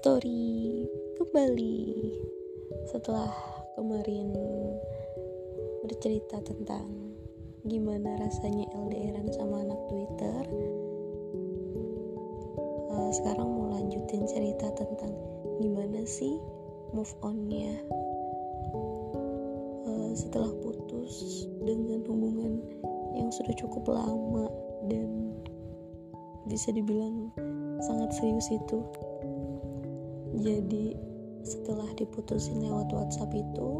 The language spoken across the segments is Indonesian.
Story kembali setelah kemarin bercerita tentang gimana rasanya LDRan sama anak Twitter. Uh, sekarang mau lanjutin cerita tentang gimana sih move onnya uh, setelah putus dengan hubungan yang sudah cukup lama dan bisa dibilang sangat serius itu jadi setelah diputusin lewat WhatsApp itu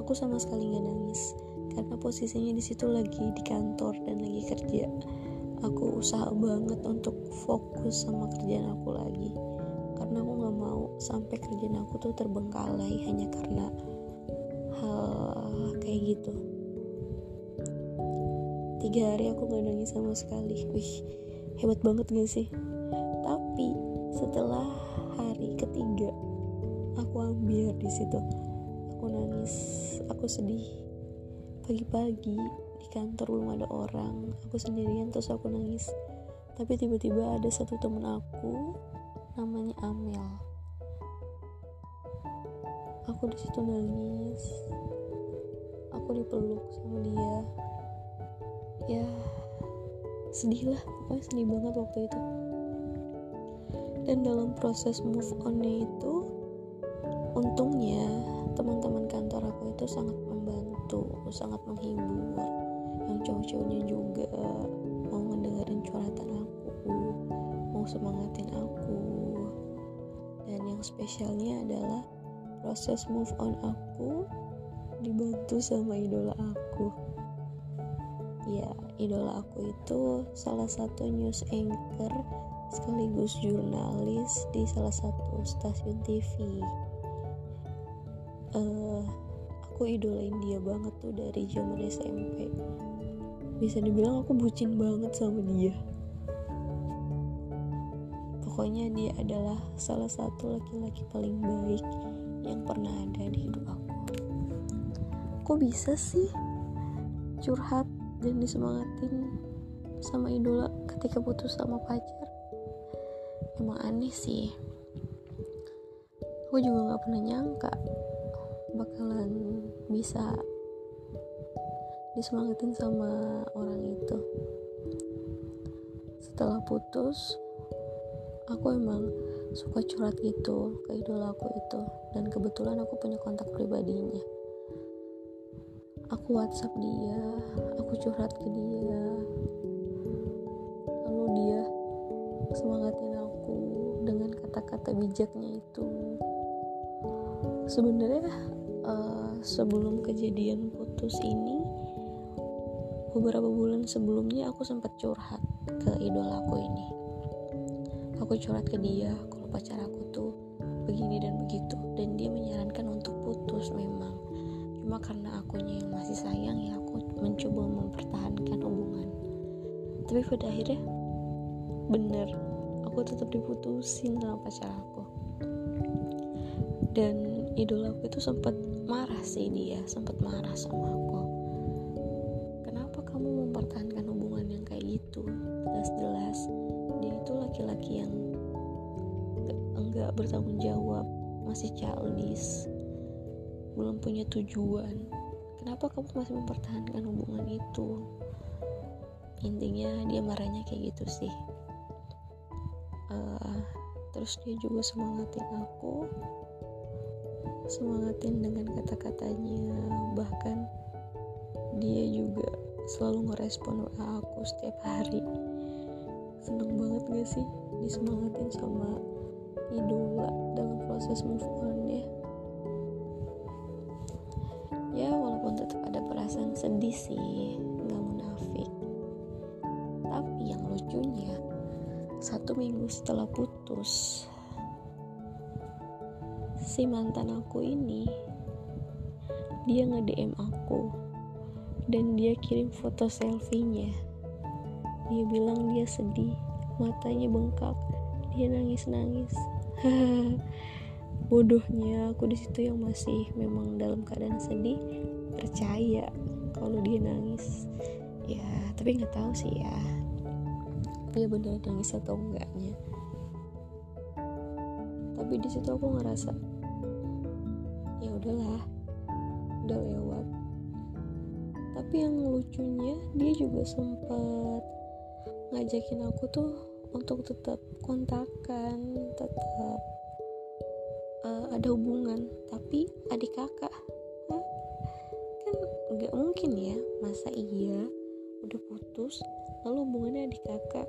aku sama sekali nggak nangis. Karena posisinya di situ lagi di kantor dan lagi kerja. Aku usaha banget untuk fokus sama kerjaan aku lagi. Karena aku nggak mau sampai kerjaan aku tuh terbengkalai hanya karena hal kayak gitu. Tiga hari aku nggak nangis sama sekali. Wih hebat banget gak sih? Tapi setelah hari ketiga aku ambil di situ. Aku nangis aku sedih. Pagi-pagi di kantor belum ada orang. Aku sendirian terus aku nangis. Tapi tiba-tiba ada satu temen aku namanya Amel. Aku di situ nangis. Aku dipeluk sama dia. Ya sedih lah. Pokoknya sedih banget waktu itu dan dalam proses move onnya itu untungnya teman-teman kantor aku itu sangat membantu sangat menghibur. Yang cowok-cowoknya juga mau mendengarin curhatan aku mau semangatin aku. Dan yang spesialnya adalah proses move on aku dibantu sama idola aku ya idola aku itu salah satu news anchor sekaligus jurnalis di salah satu stasiun TV. Uh, eh, aku idolain dia banget tuh dari zaman SMP. Bisa dibilang aku bucin banget sama dia. Pokoknya dia adalah salah satu laki-laki paling baik yang pernah ada di hidup aku. Kok bisa sih curhat dan disemangatin sama idola ketika putus sama pacar. Emang aneh sih. Aku juga nggak pernah nyangka bakalan bisa disemangatin sama orang itu. Setelah putus aku emang suka curhat gitu ke idola aku itu. Dan kebetulan aku punya kontak pribadinya aku whatsapp dia aku curhat ke dia. Lalu dia semangatin aku dengan kata-kata bijaknya itu. Sebenarnya uh, sebelum kejadian putus ini beberapa bulan sebelumnya aku sempat curhat ke idola aku ini. Aku curhat ke dia kalau pacar aku tuh begini dan begitu dan dia menyarankan untuk putus memang cuma karena akunya yang masih sayang ya aku mencoba mempertahankan hubungan. Tapi pada akhirnya bener aku tetap diputusin sama pacar aku. Dan idola aku itu sempat marah sih dia sempat marah sama aku. Kenapa kamu mempertahankan hubungan yang kayak gitu? Jelas-jelas dia itu laki-laki yang enggak bertanggung jawab masih childish belum punya tujuan. Kenapa kamu masih mempertahankan hubungan itu? Intinya dia marahnya kayak gitu sih. Uh, terus dia juga semangatin aku. Semangatin dengan kata-katanya. Bahkan dia juga selalu ngerespon WA aku setiap hari. Seneng banget gak sih disemangatin sama idola dalam proses move on ya sih nggak munafik. Tapi yang lucunya satu minggu setelah putus si mantan aku ini dia nge-DM aku. Dan dia kirim foto selfie-nya. Dia bilang dia sedih matanya bengkak dia nangis-nangis. Bodohnya aku di situ yang masih memang dalam keadaan sedih percaya kalau dia nangis. Ya tapi nggak tahu sih ya dia benar nangis atau enggaknya. Tapi di situ aku ngerasa ya udahlah udah lewat. Tapi yang lucunya dia juga sempat ngajakin aku tuh untuk tetap kontakan tetap uh, ada hubungan. Tapi adik kakak Nggak mungkin ya masa iya udah putus lalu hubungannya adik kakak.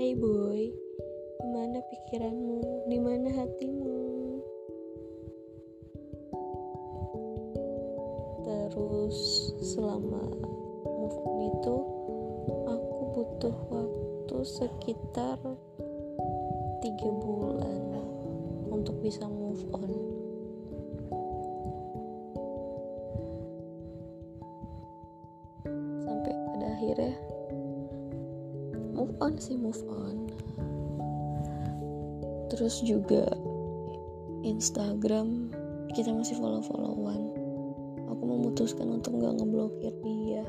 Hai boy di mana pikiranmu? Di mana hatimu? Terus selama move on itu aku butuh waktu sekitar tiga bulan untuk bisa move on sih move on. Terus juga Instagram kita masih follow-followan. Aku memutuskan untuk nggak ngeblokir dia.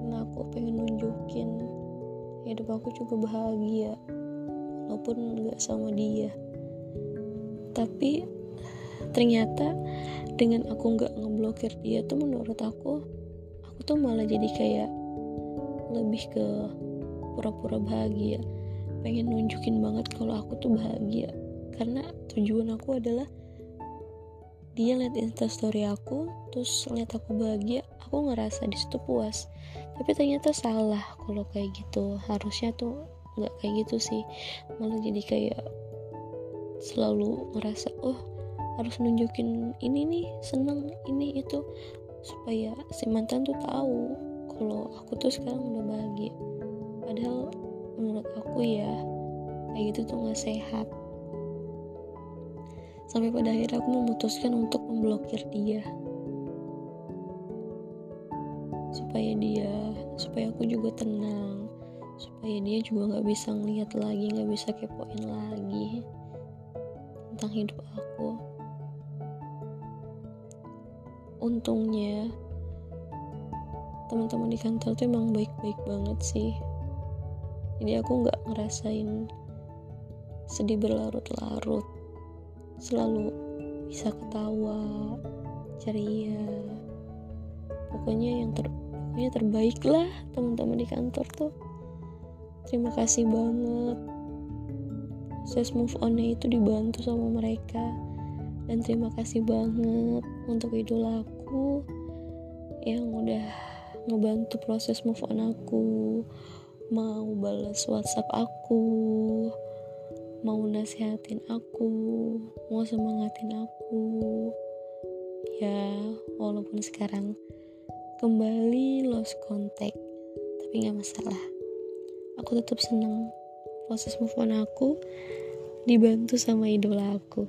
Karena aku pengen nunjukin hidup aku juga bahagia walaupun nggak sama dia. Tapi ternyata dengan aku nggak ngeblokir dia tuh menurut aku aku tuh malah jadi kayak lebih ke pura-pura bahagia. Pengen nunjukin banget kalau aku tuh bahagia. Karena tujuan aku adalah dia lihat instastory aku terus lihat aku bahagia aku ngerasa di situ puas. Tapi ternyata salah kalau kayak gitu. Harusnya tuh nggak kayak gitu sih. Malah jadi kayak selalu ngerasa oh harus nunjukin ini nih seneng ini itu. Supaya si mantan tuh tahu kalau aku tuh sekarang udah bahagia padahal menurut aku ya kayak gitu tuh nggak sehat. Sampai pada akhirnya aku memutuskan untuk memblokir dia. Supaya dia supaya aku juga tenang. Supaya dia juga nggak bisa ngeliat lagi nggak bisa kepoin lagi tentang hidup aku. Untungnya teman-teman di kantor tuh emang baik-baik banget sih jadi aku nggak ngerasain sedih berlarut-larut. Selalu bisa ketawa ceria. Pokoknya yang ter pokoknya terbaik lah teman-teman di kantor tuh. Terima kasih banget. Proses move onnya itu dibantu sama mereka. Dan terima kasih banget untuk idola aku yang udah ngebantu proses move on aku mau balas whatsapp aku mau nasihatin aku mau semangatin aku. Ya walaupun sekarang kembali lost contact tapi nggak masalah. Aku tetap seneng proses move on aku dibantu sama idola aku